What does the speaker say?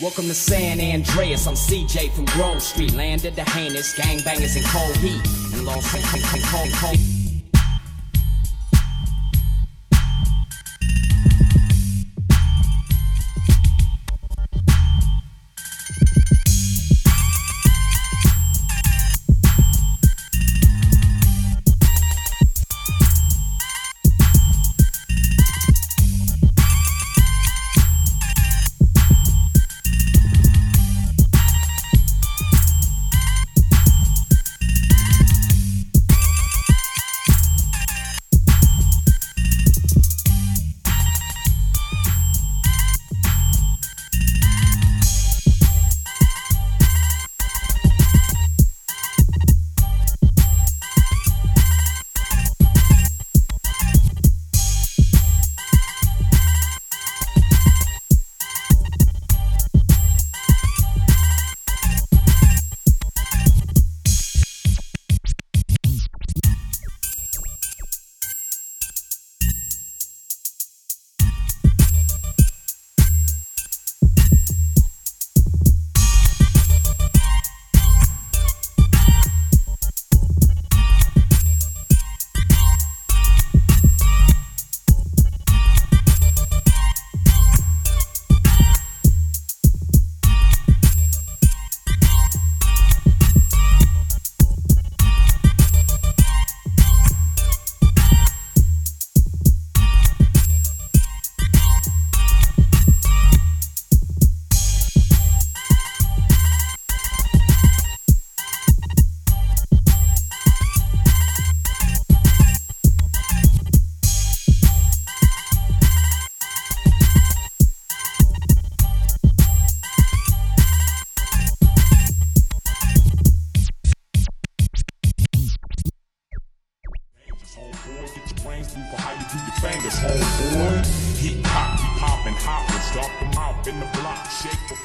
Welcome to San Andreas. I'm CJ from Grove Street. Landed the heinous gangbangers in cold heat. And lost in cold, cold, brains through for how you do your fingers, homeboy. He pop, he poppin', hoppin', stop him out in the block, shake the